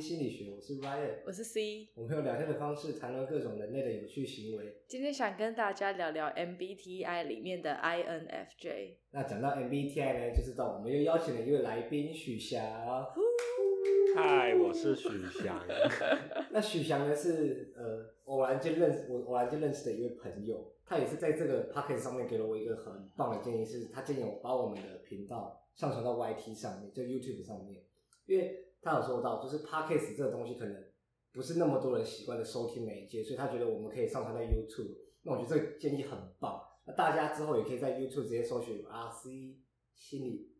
C 心理学，我是 Ryan，我是 C，我们用聊天的方式谈论各种人类的有趣行为。今天想跟大家聊聊 MBTI 里面的 INFJ。那讲到 MBTI 呢，就知道我们又邀请了一位来宾许翔。嗨，我是许翔。那许翔呢是呃偶然间认识我偶然间认识的一位朋友，他也是在这个 Pocket 上面给了我一个很棒的建议，是他建议我把我们的频道上传到 YT 上面，就 YouTube 上面，因为。他有说到，就是 Podcast 这个东西可能不是那么多人习惯的收听媒介，所以他觉得我们可以上传到 YouTube。那我觉得这个建议很棒。那大家之后也可以在 YouTube 直接搜寻 RC 心理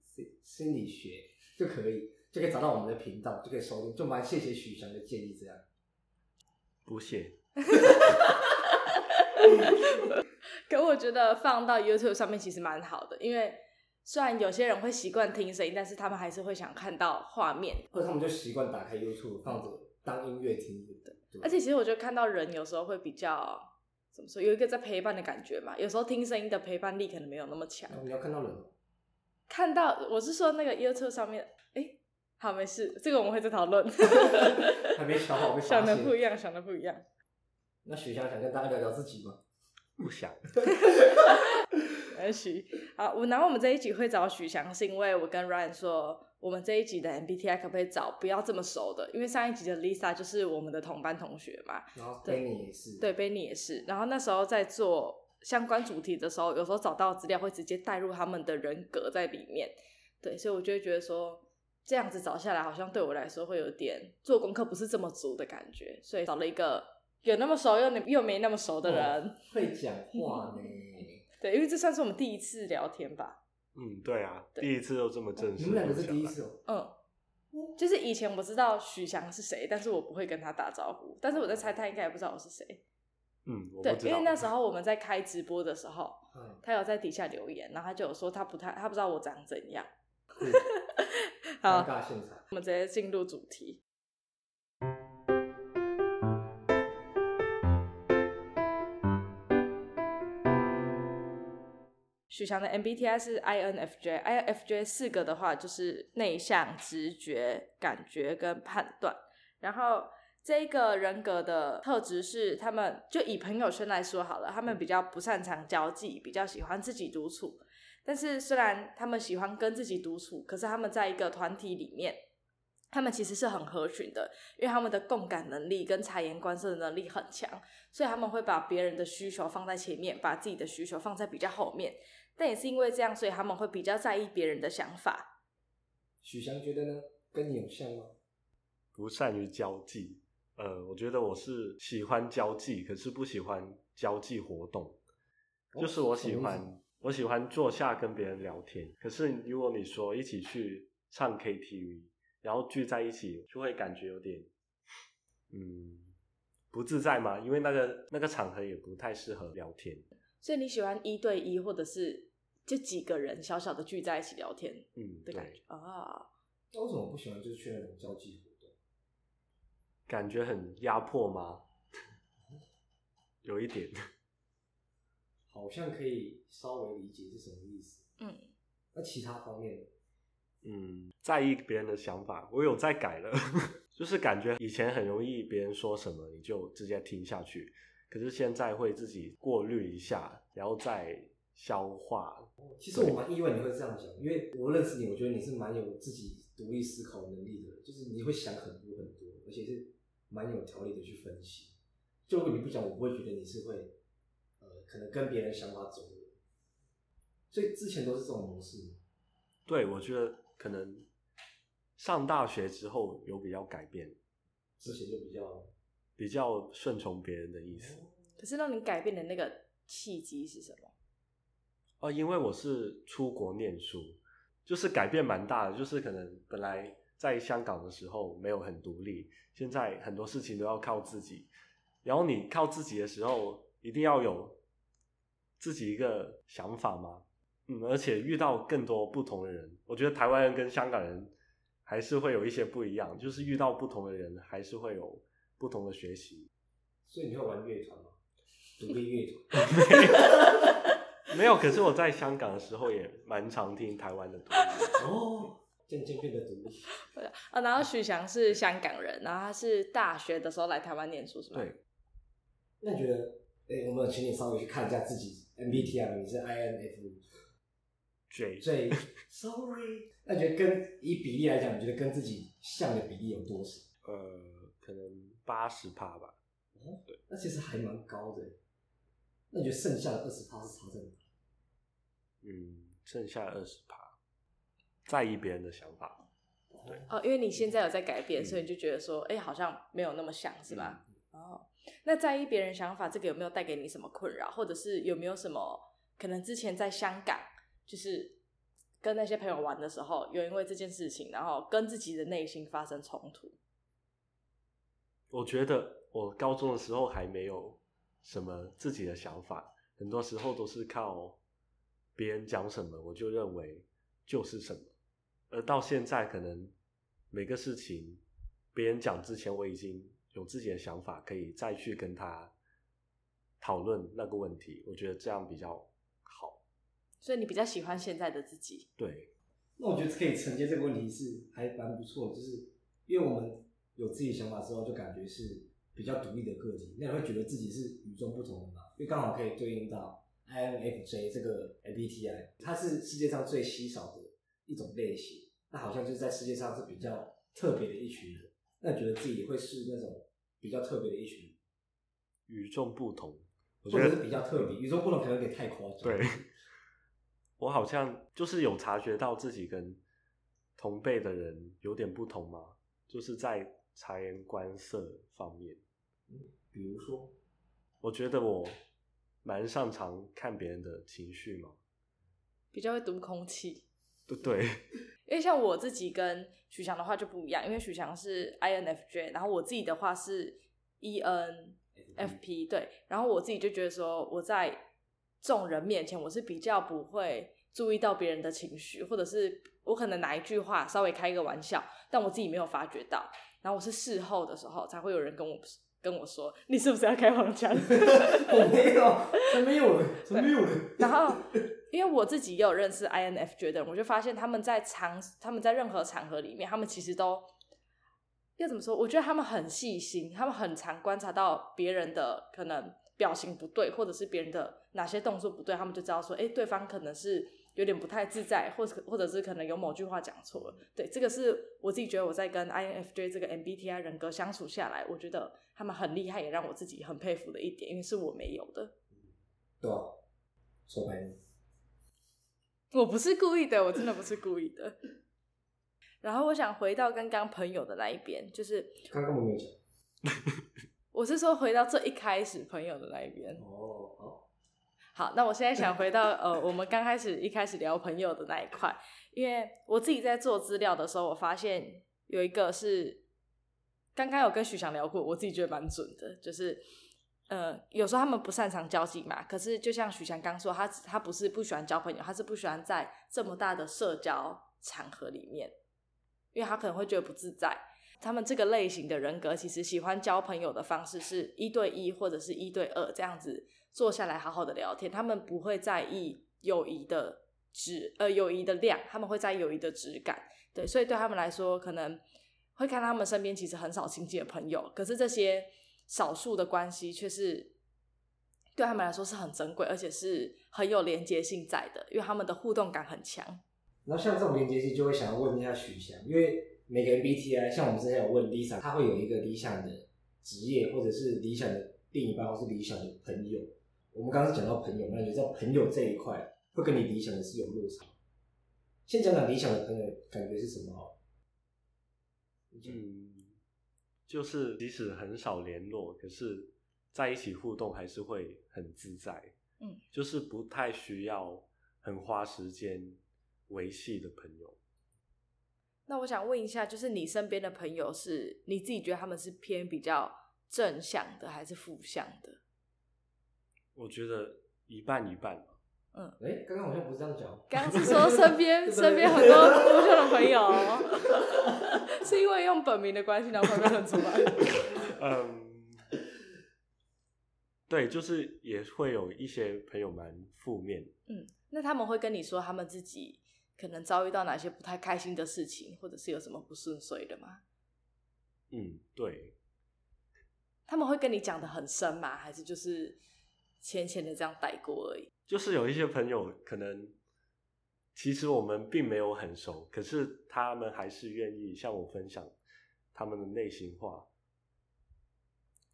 心理学就可以，就可以找到我们的频道，就可以收听。就蛮谢谢许翔的建议，这样。不谢。可我觉得放到 YouTube 上面其实蛮好的，因为。虽然有些人会习惯听声音，但是他们还是会想看到画面，或者他们就习惯打开 YouTube 放着当音乐听的。而且其实我觉得看到人有时候会比较怎么说，有一个在陪伴的感觉嘛。有时候听声音的陪伴力可能没有那么强。你要看到人？看到，我是说那个 YouTube 上面，哎、欸，好，没事，这个我们会再讨论。还没想好，想的不一样，想的不一样。那许翔想跟大家聊聊自己吗？不想。许好，我然后我们这一集会找许翔，是因为我跟 Ryan 说，我们这一集的 MBTI 可不可以找不要这么熟的？因为上一集的 Lisa 就是我们的同班同学嘛，然后 Benny 也是，对，Benny 也是。然后那时候在做相关主题的时候，有时候找到资料会直接带入他们的人格在里面，对，所以我就会觉得说，这样子找下来，好像对我来说会有点做功课不是这么足的感觉，所以找了一个有那么熟又又没那么熟的人，哦、会讲话呢。对，因为这算是我们第一次聊天吧。嗯，对啊，对第一次都这么正式。你们两个是第一次哦。嗯，就是以前我知道许翔是谁，但是我不会跟他打招呼。但是我在猜他应该也不知道我是谁。嗯，我对，因为那时候我们在开直播的时候，嗯、他有在底下留言，然后他就有说他不太，他不知道我长怎样。嗯、好，我们直接进入主题。许翔的 MBTI 是 INFJ，INFJ 四个的话就是内向、直觉、感觉跟判断。然后这个人格的特质是，他们就以朋友圈来说好了，他们比较不擅长交际，比较喜欢自己独处。但是虽然他们喜欢跟自己独处，可是他们在一个团体里面，他们其实是很合群的，因为他们的共感能力跟察言观色的能力很强，所以他们会把别人的需求放在前面，把自己的需求放在比较后面。但也是因为这样，所以他们会比较在意别人的想法。许翔觉得呢？跟你有像吗？不善于交际。呃，我觉得我是喜欢交际，可是不喜欢交际活动。哦、就是我喜欢，我喜欢坐下跟别人聊天。可是如果你说一起去唱 KTV，然后聚在一起，就会感觉有点，嗯，不自在嘛。因为那个那个场合也不太适合聊天。所以你喜欢一对一，或者是？就几个人小小的聚在一起聊天，嗯，的感觉啊。那为什么不喜欢就是去那种交际活动？感觉很压迫吗？有一点。好像可以稍微理解是什么意思。嗯。那其他方面？嗯，在意别人的想法，我有在改了。就是感觉以前很容易别人说什么你就直接听下去，可是现在会自己过滤一下，然后再。消化。其实我蛮意外你会这样讲，因为我认识你，我觉得你是蛮有自己独立思考能力的，就是你会想很多很多，而且是蛮有条理的去分析。就如果你不讲，我不会觉得你是会，呃，可能跟别人想法走的。所以之前都是这种模式。对，我觉得可能上大学之后有比较改变，之前就比较比较顺从别人的意思。可是让你改变的那个契机是什么？哦，因为我是出国念书，就是改变蛮大的。就是可能本来在香港的时候没有很独立，现在很多事情都要靠自己。然后你靠自己的时候，一定要有自己一个想法嘛。嗯，而且遇到更多不同的人，我觉得台湾人跟香港人还是会有一些不一样。就是遇到不同的人，还是会有不同的学习。所以你会玩乐团吗？独立乐团？没有，可是我在香港的时候也蛮常听台湾的独立。哦，渐渐变得独立。啊，然后许翔是香港人，然后他是大学的时候来台湾念书，是吗？对。那你觉得，哎、欸，我们请你稍微去看一下自己 MBTI，你是 INFJ。J。Sorry。那你觉得跟以比例来讲，你觉得跟自己像的比例有多少？呃，可能八十趴吧。哦，对，那其实还蛮高的。那你觉得剩下的二十趴是差在哪？嗯，剩下的二十趴，在意别人的想法。对哦，因为你现在有在改变，嗯、所以你就觉得说，哎、欸，好像没有那么想是吧？嗯、哦，那在意别人想法，这个有没有带给你什么困扰，或者是有没有什么可能之前在香港，就是跟那些朋友玩的时候，有因为这件事情，然后跟自己的内心发生冲突？我觉得我高中的时候还没有什么自己的想法，很多时候都是靠别人讲什么，我就认为就是什么。而到现在，可能每个事情别人讲之前，我已经有自己的想法，可以再去跟他讨论那个问题。我觉得这样比较好。所以你比较喜欢现在的自己？对。那我觉得可以承接这个问题是还蛮不错，就是因为我们。有自己想法之后，就感觉是比较独立的个体，那你会觉得自己是与众不同的嘛？因为刚好可以对应到 INFJ 这个 MBTI，它是世界上最稀少的一种类型，那好像就是在世界上是比较特别的一群人。那你觉得自己会是那种比较特别的一群人？与众不同，或者是比较特别，与众不同可能有点太夸张。对，我好像就是有察觉到自己跟同辈的人有点不同嘛，就是在。察言观色方面，嗯，比如说，我觉得我蛮擅长看别人的情绪嘛，比较会读空气，对对。因为像我自己跟许翔的话就不一样，因为许翔是 INFJ，然后我自己的话是 ENFP，对，然后我自己就觉得说我在众人面前我是比较不会注意到别人的情绪，或者是我可能哪一句话稍微开一个玩笑，但我自己没有发觉到。然后我是事后的时候才会有人跟我跟我说，你是不是要开黄腔？我没有，没有了？怎么没有了？然后，因为我自己也有认识 INFJ 的人，我就发现他们在场，他们在任何场合里面，他们其实都要怎么说？我觉得他们很细心，他们很常观察到别人的可能表情不对，或者是别人的哪些动作不对，他们就知道说，哎，对方可能是。有点不太自在，或者或者是可能有某句话讲错了。对，这个是我自己觉得我在跟 INFJ 这个 MBTI 人格相处下来，我觉得他们很厉害，也让我自己很佩服的一点，因为是我没有的。对啊，说白了，我不是故意的，我真的不是故意的。然后我想回到刚刚朋友的那一边，就是刚刚我没有讲，我是说回到最一开始朋友的那一边。哦，好。那我现在想回到呃，我们刚开始一开始聊朋友的那一块，因为我自己在做资料的时候，我发现有一个是刚刚有跟许翔聊过，我自己觉得蛮准的，就是呃，有时候他们不擅长交际嘛，可是就像许翔刚说，他他不是不喜欢交朋友，他是不喜欢在这么大的社交场合里面，因为他可能会觉得不自在。他们这个类型的人格其实喜欢交朋友的方式是一对一或者是一对二这样子。坐下来好好的聊天，他们不会在意友谊的质，呃，友谊的量，他们会在意友谊的质感。对，所以对他们来说，可能会看他们身边其实很少亲近的朋友，可是这些少数的关系却是对他们来说是很珍贵，而且是很有连接性在的，因为他们的互动感很强。然后像这种连接性，就会想要问一下许翔，因为每个 MBTI，像我们之前有问 Lisa，他会有一个理想的职业，或者是理想的另一半，或是理想的朋友。我们刚刚是讲到朋友，那你知道朋友这一块会跟你理想的是有落差。先讲讲理想的朋友感觉是什么好？嗯，就是即使很少联络，可是在一起互动还是会很自在。嗯，就是不太需要很花时间维系的朋友。那我想问一下，就是你身边的朋友是你自己觉得他们是偏比较正向的，还是负向的？我觉得一半一半。嗯，哎、欸，刚刚好像不是这样讲。刚刚是说身边 身边很多优秀的朋友，是因为用本名的关系，然后会认出来。嗯，对，就是也会有一些朋友蛮负面。嗯，那他们会跟你说他们自己可能遭遇到哪些不太开心的事情，或者是有什么不顺遂的吗？嗯，对。他们会跟你讲的很深吗？还是就是浅浅的这样带过而已？就是有一些朋友可能，其实我们并没有很熟，可是他们还是愿意向我分享他们的内心话。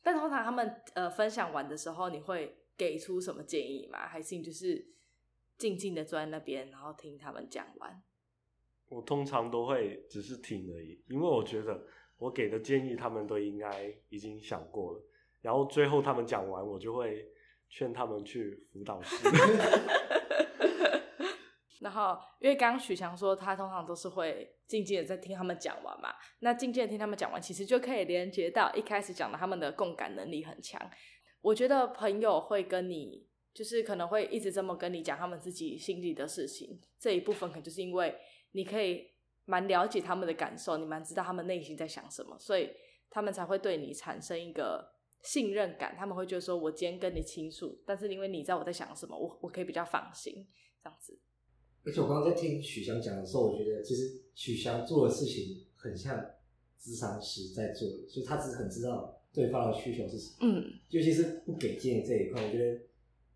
但通常他们呃分享完的时候，你会给出什么建议吗？还是你就是静静的坐在那边，然后听他们讲完？我通常都会只是听而已，因为我觉得我给的建议他们都应该已经想过了。然后最后他们讲完，我就会劝他们去辅导室。然后，因为刚刚许强说他通常都是会静静的在听他们讲完嘛，那静静的听他们讲完，其实就可以连接到一开始讲的他们的共感能力很强。我觉得朋友会跟你，就是可能会一直这么跟你讲他们自己心里的事情，这一部分可能就是因为你可以蛮了解他们的感受，你蛮知道他们内心在想什么，所以他们才会对你产生一个信任感。他们会觉得说，我今天跟你倾诉，但是因为你知道我在想什么，我我可以比较放心这样子。而且我刚刚在听许翔讲的时候，我觉得其实许翔做的事情很像咨商师在做的，所以他只是很知道对方的需求是什么。嗯，尤其是不给建议这一块，我觉得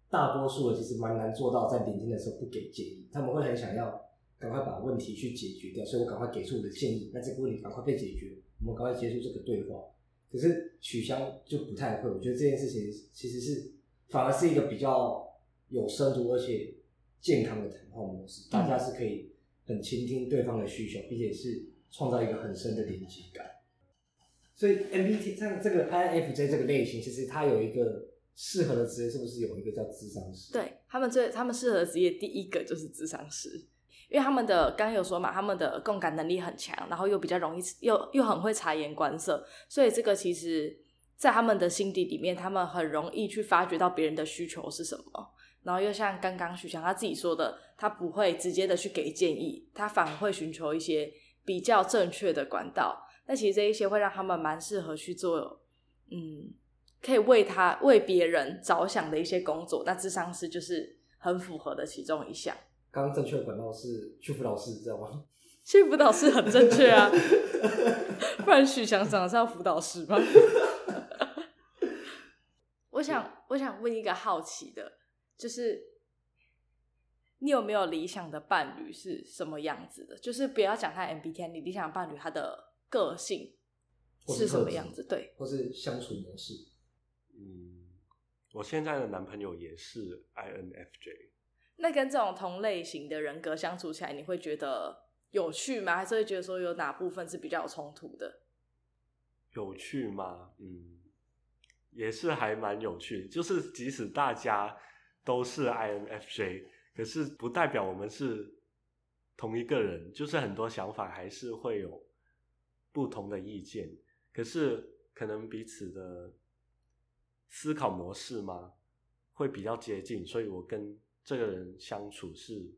大多数的其实蛮难做到，在聆听的时候不给建议。他们会很想要赶快把问题去解决掉，所以我赶快给出我的建议，那这个问题赶快被解决，我们赶快结束这个对话。可是取消就不太会，我觉得这件事情其实是反而是一个比较有深度，而且。健康的谈话模式，大家是可以很倾听对方的需求，并且是创造一个很深的连接感。所以 MBTI 像这个 INFJ 这个类型，其实它有一个适合的职业，是不是有一个叫智商师？对，他们最他们适合的职业第一个就是智商师，因为他们的刚刚有说嘛，他们的共感能力很强，然后又比较容易又又很会察言观色，所以这个其实在他们的心底里面，他们很容易去发掘到别人的需求是什么。然后又像刚刚许翔他自己说的，他不会直接的去给建议，他反而会寻求一些比较正确的管道。那其实这一些会让他们蛮适合去做，嗯，可以为他为别人着想的一些工作。那智商师就是很符合的其中一项。刚刚正确的管道是去辅导室，知道吗？去辅导室很正确啊，不然许翔长得像辅导师吗？我想，我想问一个好奇的。就是你有没有理想的伴侣是什么样子的？就是不要讲他 MBTI，你理想的伴侣他的个性是什么样子？对，或是相处模式。嗯，我现在的男朋友也是 INFJ。那跟这种同类型的人格相处起来，你会觉得有趣吗？还是会觉得说有哪部分是比较有冲突的？有趣吗？嗯，也是还蛮有趣。就是即使大家。都是 INFJ，可是不代表我们是同一个人，就是很多想法还是会有不同的意见，可是可能彼此的思考模式嘛，会比较接近，所以我跟这个人相处是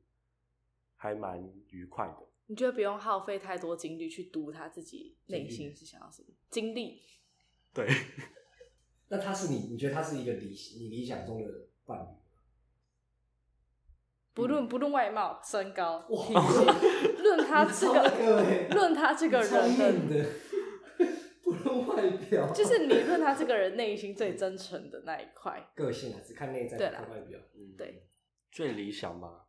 还蛮愉快的。你觉得不用耗费太多精力去读他自己内心是想要什么？精力？对。那他是你？你觉得他是一个理你理想中的伴侣？不论不论外貌、身高、体型，论他这个，论他这个人的，不论外表，就是你论他这个人内心最真诚的那一块。个性啊，只看内在，不看外表。嗯，对。最理想吗？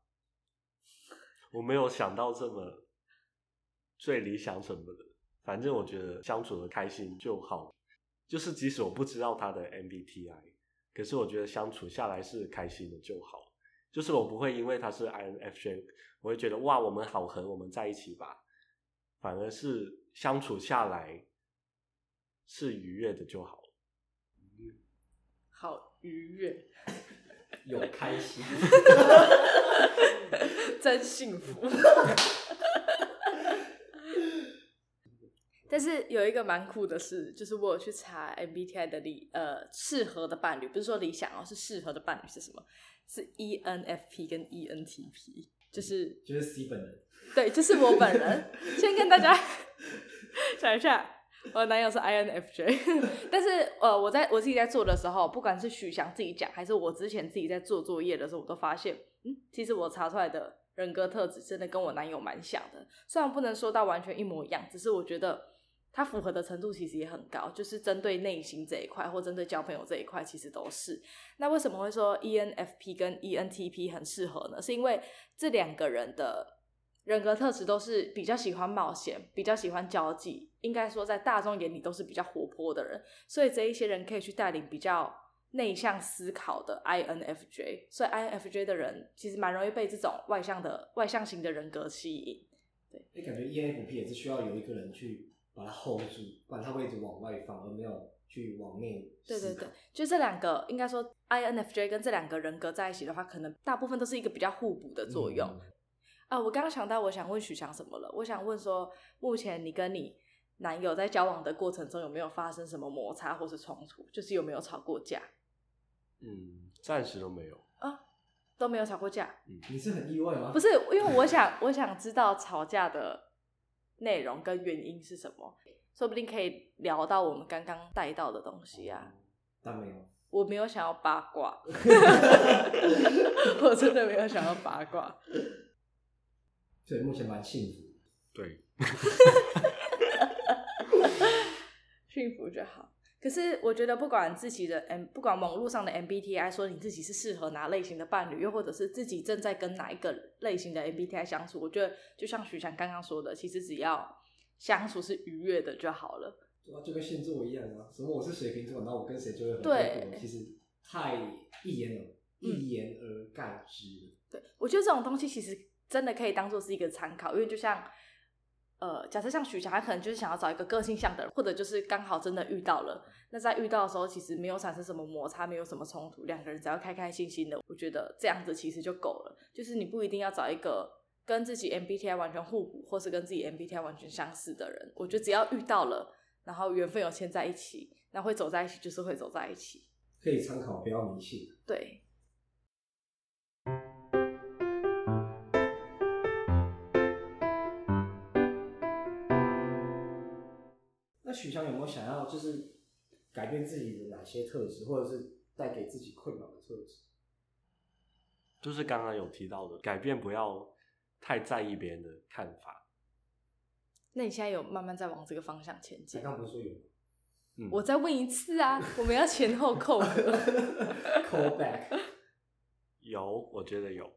我没有想到这么最理想什么的，反正我觉得相处的开心就好。就是即使我不知道他的 MBTI，可是我觉得相处下来是开心的就好。就是我不会因为他是 INFJ，我会觉得哇，我们好合，我们在一起吧。反而是相处下来是愉悦的就好。好愉悦，有开心，真幸福。但是有一个蛮酷的事，就是我有去查 MBTI 的理呃适合的伴侣，不是说理想哦，是适合的伴侣是什么？是 ENFP 跟 ENTP，就是就是 C 本人，对，就是我本人。先跟大家 讲一下，我男友是 INFJ，但是呃，我在我自己在做的时候，不管是许翔自己讲，还是我之前自己在做作业的时候，我都发现，嗯，其实我查出来的人格特质真的跟我男友蛮像的，虽然不能说到完全一模一样，只是我觉得他符合的程度其实也很高，就是针对内心这一块或针对交朋友这一块，其实都是。那为什么会说 ENFP 跟 ENTP 很适合呢？是因为这两个人的人格特质都是比较喜欢冒险，比较喜欢交际，应该说在大众眼里都是比较活泼的人，所以这一些人可以去带领比较。内向思考的 INFJ，所以 INFJ 的人其实蛮容易被这种外向的外向型的人格吸引。对，你感觉 ENFP 也是需要有一个人去把它 hold 住，不然他会一直往外放，而没有去往内。对对对，就这两个，应该说 INFJ 跟这两个人格在一起的话，可能大部分都是一个比较互补的作用。嗯、啊，我刚刚想到，我想问许翔什么了？我想问说，目前你跟你男友在交往的过程中，有没有发生什么摩擦或是冲突？就是有没有吵过架？嗯，暂时都没有啊，都没有吵过架。嗯，你是很意外吗？不是，因为我想，我想知道吵架的内容跟原因是什么，说不定可以聊到我们刚刚带到的东西啊。但没有，我没有想要八卦，我真的没有想要八卦。所以目前蛮幸福。对，幸福就好。可是我觉得，不管自己的 M，不管网络上的 MBTI 说你自己是适合哪类型的伴侣，又或者是自己正在跟哪一个类型的 MBTI 相处，我觉得就像徐翔刚刚说的，其实只要相处是愉悦的就好了。对啊，就跟星座一样啊，什么我是水瓶座，然后我跟谁就会很对，其实太一言而一言而概之。对，我觉得这种东西其实真的可以当做是一个参考，因为就像。呃，假设像许翔，他可能就是想要找一个个性像的人，或者就是刚好真的遇到了。那在遇到的时候，其实没有产生什么摩擦，没有什么冲突，两个人只要开开心心的，我觉得这样子其实就够了。就是你不一定要找一个跟自己 MBTI 完全互补，或是跟自己 MBTI 完全相似的人。我觉得只要遇到了，然后缘分有牵在一起，那会走在一起就是会走在一起。可以参考，不要迷信。对。许翔有没有想要就是改变自己的哪些特质，或者是带给自己困扰的特质？就是刚刚有提到的，改变不要太在意别人的看法。那你现在有慢慢在往这个方向前进？刚刚不是说有？嗯，我再问一次啊，我们要前后扣的。Call back。有，我觉得有。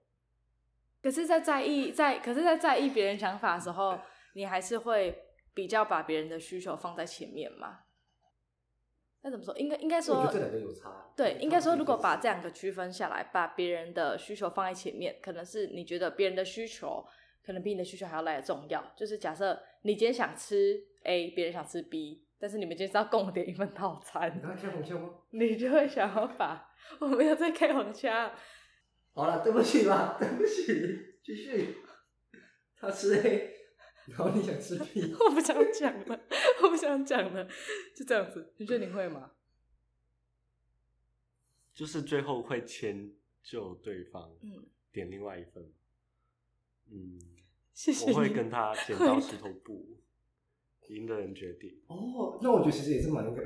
可是，在在意在，可是，在在意别人想法的时候，你还是会。比较把别人的需求放在前面嘛？那怎么说？应该应该说，这两个有差。对，应该说，如果把这两个区分下来，把别人的需求放在前面，可能是你觉得别人的需求可能比你的需求还要来的重要。就是假设你今天想吃 A，别人想吃 B，但是你们今天是要共点一份套餐。你刚开黄腔吗？你就会想要把我没有在开黄腔。好了，对不起嘛，对不起，继续。他吃 A。然后你想吃 屁？我不想讲了，我不想讲了，就这样子。你觉得你会吗？就是最后会迁就对方，嗯，点另外一份，嗯，谢谢。我会跟他剪刀石头布，赢的人决定。哦，那我觉得其实也是蛮那个，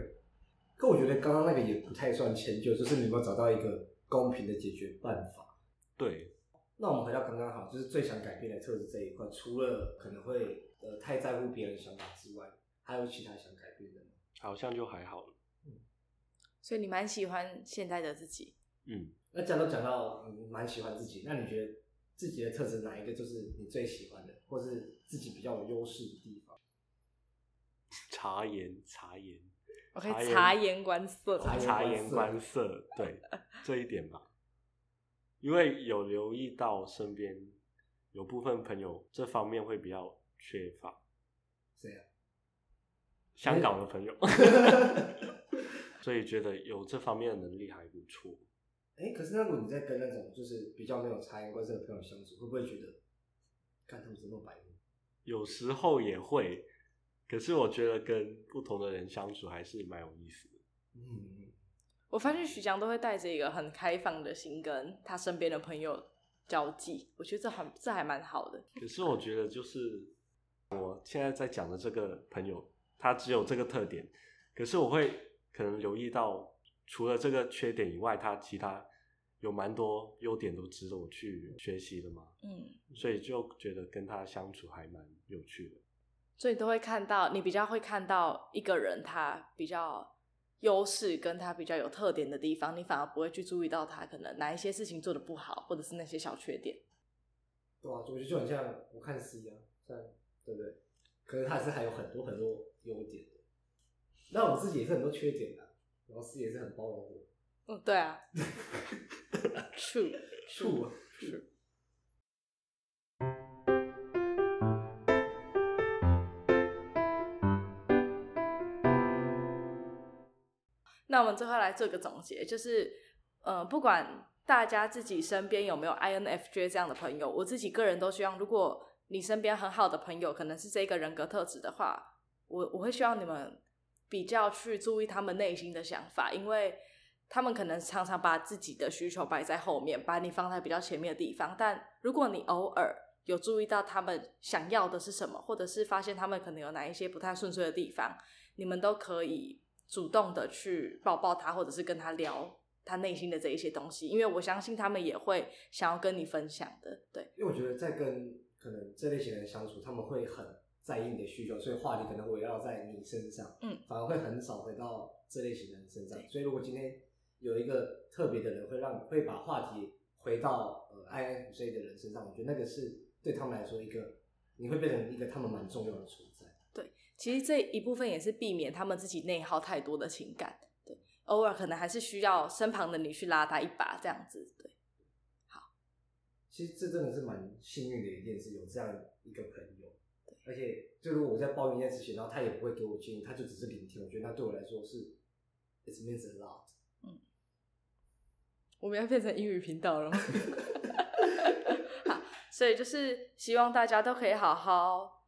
可我觉得刚刚那个也不太算迁就，就是你有没有找到一个公平的解决办法？对。那我们回到刚刚好，就是最想改变的特质这一块，除了可能会呃太在乎别人想法之外，还有其他想改变的吗？好像就还好了。嗯，所以你蛮喜欢现在的自己。嗯，那讲都讲到你蛮喜欢自己，那你觉得自己的特质哪一个就是你最喜欢的，或是自己比较有优势的地方？察言，察言。OK，察言观色。察言观色，对，这一点吧。因为有留意到身边有部分朋友这方面会比较缺乏，谁啊？香港的朋友，所以觉得有这方面的能力还不错。哎，可是那如果你在跟那种就是比较没有察言观色的朋友相处，会不会觉得看他们怎么白目？有时候也会，可是我觉得跟不同的人相处还是蛮有意思的。嗯。我发现徐翔都会带着一个很开放的心跟他身边的朋友交际，我觉得这很这还蛮好的。可是我觉得就是我现在在讲的这个朋友，他只有这个特点，可是我会可能留意到除了这个缺点以外，他其他有蛮多优点都值得我去学习的嘛。嗯，所以就觉得跟他相处还蛮有趣的。所以都会看到你比较会看到一个人他比较优势跟他比较有特点的地方，你反而不会去注意到他可能哪一些事情做得不好，或者是那些小缺点。对啊，我觉得就很像我看 C 啊，这样对不对？可是他还是还有很多很多优点的。那我自己也是很多缺点的，然后 C 也是很包容我。嗯，对啊。True，True，True。最后来做个总结，就是，呃，不管大家自己身边有没有 INFJ 这样的朋友，我自己个人都希望，如果你身边很好的朋友可能是这个人格特质的话，我我会希望你们比较去注意他们内心的想法，因为他们可能常常把自己的需求摆在后面，把你放在比较前面的地方。但如果你偶尔有注意到他们想要的是什么，或者是发现他们可能有哪一些不太顺遂的地方，你们都可以。主动的去抱抱他，或者是跟他聊他内心的这一些东西，因为我相信他们也会想要跟你分享的。对，因为我觉得在跟可能这类型的人相处，他们会很在意你的需求，所以话题可能围绕在你身上，嗯，反而会很少回到这类型的人身上。所以如果今天有一个特别的人，会让会把话题回到呃 INFJ 的人身上，我觉得那个是对他们来说一个，你会变成一个他们蛮重要的。其实这一部分也是避免他们自己内耗太多的情感，对，偶尔可能还是需要身旁的你去拉他一把，这样子，对，好。其实这真的是蛮幸运的一件事，有这样一个朋友，对，而且就如果我在抱怨一件事情，然后他也不会给我建议，他就只是聆听，我觉得那对我来说是，it means a lot。嗯，我们要变成英语频道了吗？好，所以就是希望大家都可以好好。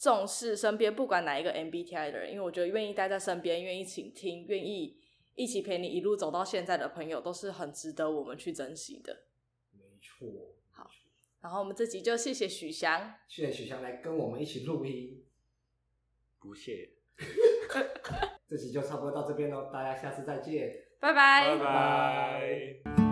重视身边不管哪一个 MBTI 的人，因为我觉得愿意待在身边、愿意倾听、愿意一起陪你一路走到现在的朋友，都是很值得我们去珍惜的。没错。好，然后我们这集就谢谢许翔，谢谢许翔来跟我们一起录音。不谢。这集就差不多到这边喽，大家下次再见，拜拜。拜拜。